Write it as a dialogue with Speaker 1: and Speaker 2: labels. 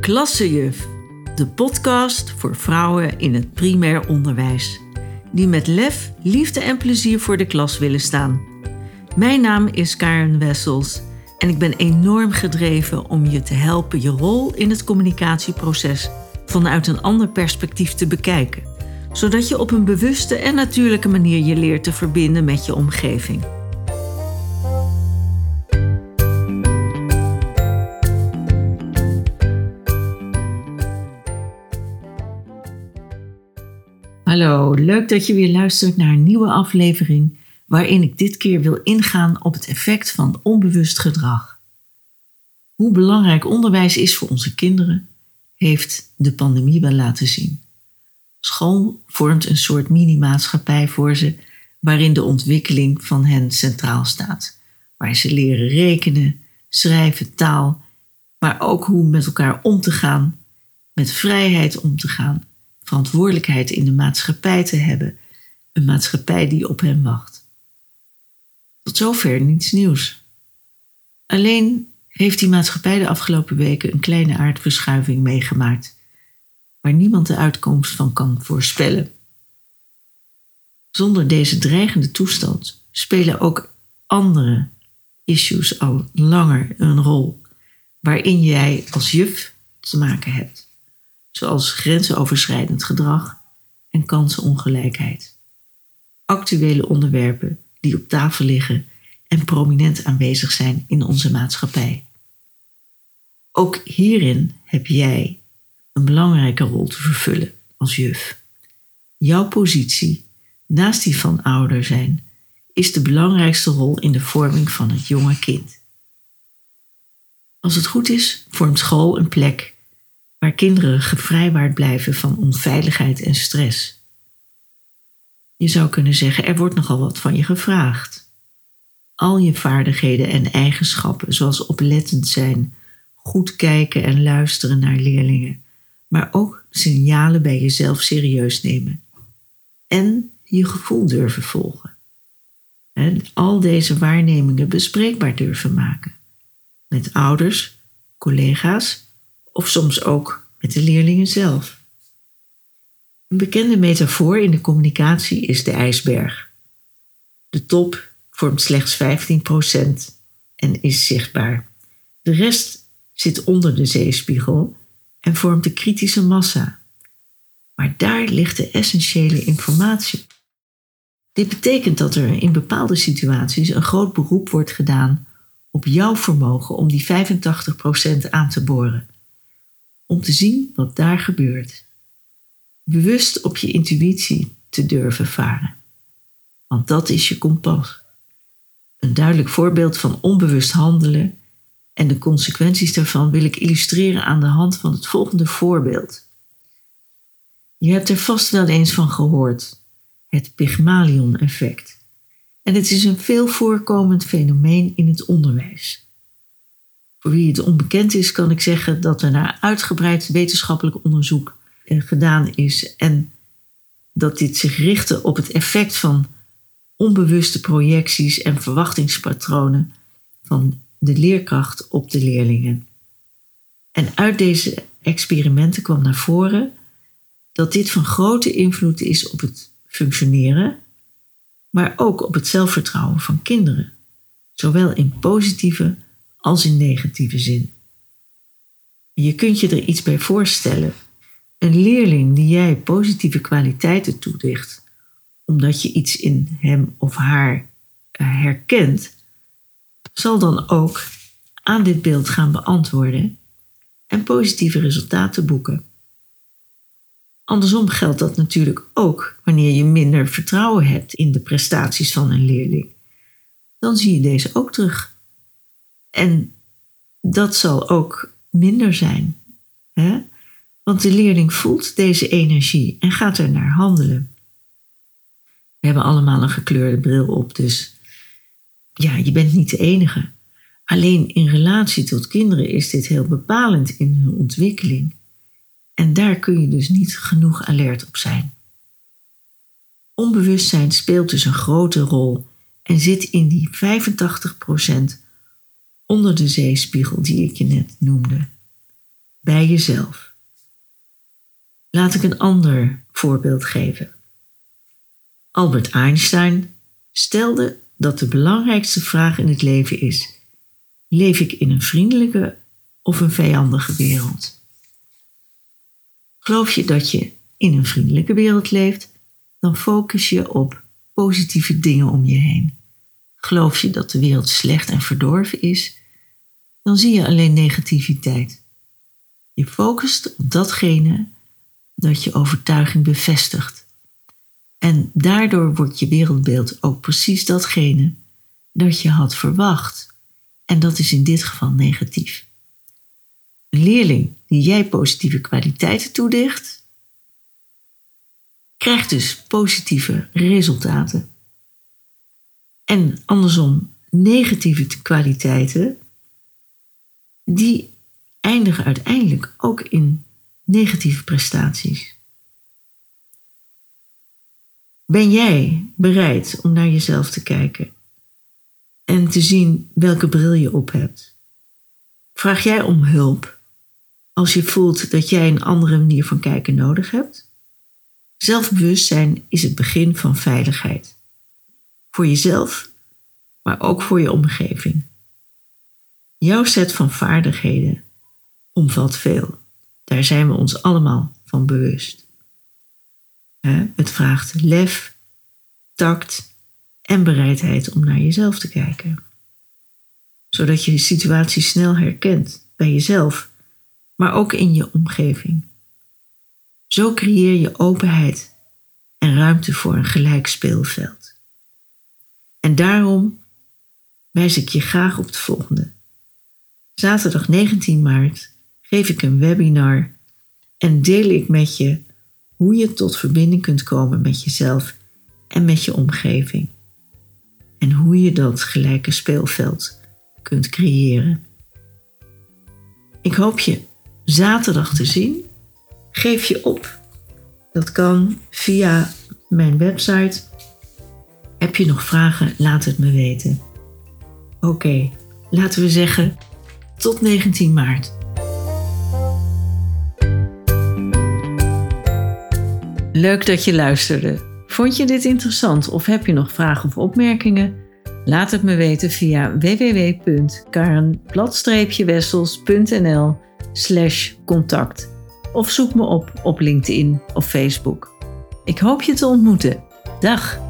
Speaker 1: Klassejuf, de podcast voor vrouwen in het primair onderwijs. Die met lef, liefde en plezier voor de klas willen staan. Mijn naam is Karen Wessels en ik ben enorm gedreven om je te helpen je rol in het communicatieproces vanuit een ander perspectief te bekijken, zodat je op een bewuste en natuurlijke manier je leert te verbinden met je omgeving. Hallo, leuk dat je weer luistert naar een nieuwe aflevering waarin ik dit keer wil ingaan op het effect van onbewust gedrag. Hoe belangrijk onderwijs is voor onze kinderen, heeft de pandemie wel laten zien. School vormt een soort mini-maatschappij voor ze, waarin de ontwikkeling van hen centraal staat, waar ze leren rekenen, schrijven, taal, maar ook hoe met elkaar om te gaan, met vrijheid om te gaan verantwoordelijkheid in de maatschappij te hebben. Een maatschappij die op hem wacht. Tot zover niets nieuws. Alleen heeft die maatschappij de afgelopen weken een kleine aardverschuiving meegemaakt, waar niemand de uitkomst van kan voorspellen. Zonder deze dreigende toestand spelen ook andere issues al langer een rol, waarin jij als juf te maken hebt zoals grensoverschrijdend gedrag en kansenongelijkheid. Actuele onderwerpen die op tafel liggen en prominent aanwezig zijn in onze maatschappij. Ook hierin heb jij een belangrijke rol te vervullen als juf. Jouw positie, naast die van ouder zijn, is de belangrijkste rol in de vorming van het jonge kind. Als het goed is, vormt school een plek waar kinderen gevrijwaard blijven van onveiligheid en stress. Je zou kunnen zeggen, er wordt nogal wat van je gevraagd. Al je vaardigheden en eigenschappen, zoals oplettend zijn, goed kijken en luisteren naar leerlingen, maar ook signalen bij jezelf serieus nemen en je gevoel durven volgen. En al deze waarnemingen bespreekbaar durven maken met ouders, collega's of soms ook met de leerlingen zelf. Een bekende metafoor in de communicatie is de ijsberg. De top vormt slechts 15% en is zichtbaar. De rest zit onder de zeespiegel en vormt de kritische massa. Maar daar ligt de essentiële informatie. Dit betekent dat er in bepaalde situaties een groot beroep wordt gedaan op jouw vermogen om die 85% aan te boren om te zien wat daar gebeurt. Bewust op je intuïtie te durven varen. Want dat is je kompas. Een duidelijk voorbeeld van onbewust handelen en de consequenties daarvan wil ik illustreren aan de hand van het volgende voorbeeld. Je hebt er vast wel eens van gehoord, het Pygmalion-effect. En het is een veel voorkomend fenomeen in het onderwijs. Voor wie het onbekend is, kan ik zeggen dat er naar uitgebreid wetenschappelijk onderzoek eh, gedaan is en dat dit zich richtte op het effect van onbewuste projecties en verwachtingspatronen van de leerkracht op de leerlingen. En uit deze experimenten kwam naar voren dat dit van grote invloed is op het functioneren, maar ook op het zelfvertrouwen van kinderen, zowel in positieve als in negatieve zin. Je kunt je er iets bij voorstellen. Een leerling die jij positieve kwaliteiten toedicht, omdat je iets in hem of haar eh, herkent, zal dan ook aan dit beeld gaan beantwoorden en positieve resultaten boeken. Andersom geldt dat natuurlijk ook wanneer je minder vertrouwen hebt in de prestaties van een leerling. Dan zie je deze ook terug en dat zal ook minder zijn. Hè? Want de leerling voelt deze energie en gaat er naar handelen. We hebben allemaal een gekleurde bril op, dus ja, je bent niet de enige. Alleen in relatie tot kinderen is dit heel bepalend in hun ontwikkeling. En daar kun je dus niet genoeg alert op zijn. Onbewustzijn speelt dus een grote rol en zit in die 85% onder de zeespiegel die ik je net noemde. bij jezelf. Laat ik een ander voorbeeld geven. Albert Einstein stelde dat de belangrijkste vraag in het leven is: leef ik in een vriendelijke of een vijandige wereld? Geloof je dat je in een vriendelijke wereld leeft, dan focus je op positieve dingen om je heen. Geloof je dat de wereld slecht en verdorven is, dan zie je alleen negativiteit. Je focust op datgene dat je overtuiging bevestigt. En daardoor wordt je wereldbeeld ook precies datgene dat je had verwacht. En dat is in dit geval negatief. Een leerling die jij positieve kwaliteiten toedicht, krijgt dus positieve resultaten. En andersom, negatieve kwaliteiten, die eindigen uiteindelijk ook in negatieve prestaties. Ben jij bereid om naar jezelf te kijken en te zien welke bril je op hebt? Vraag jij om hulp als je voelt dat jij een andere manier van kijken nodig hebt? Zelfbewustzijn is het begin van veiligheid. Voor jezelf, maar ook voor je omgeving. Jouw set van vaardigheden omvat veel. Daar zijn we ons allemaal van bewust. Het vraagt lef, tact en bereidheid om naar jezelf te kijken. Zodat je de situatie snel herkent bij jezelf, maar ook in je omgeving. Zo creëer je openheid en ruimte voor een gelijk speelveld. En daarom wijs ik je graag op het volgende. Zaterdag 19 maart geef ik een webinar en deel ik met je hoe je tot verbinding kunt komen met jezelf en met je omgeving. En hoe je dat gelijke speelveld kunt creëren. Ik hoop je zaterdag te zien. Geef je op. Dat kan via mijn website. Heb je nog vragen? Laat het me weten. Oké, laten we zeggen tot 19 maart. Leuk dat je luisterde. Vond je dit interessant of heb je nog vragen of opmerkingen? Laat het me weten via www.karenblad-wessels.nl contact of zoek me op op LinkedIn of Facebook. Ik hoop je te ontmoeten. Dag!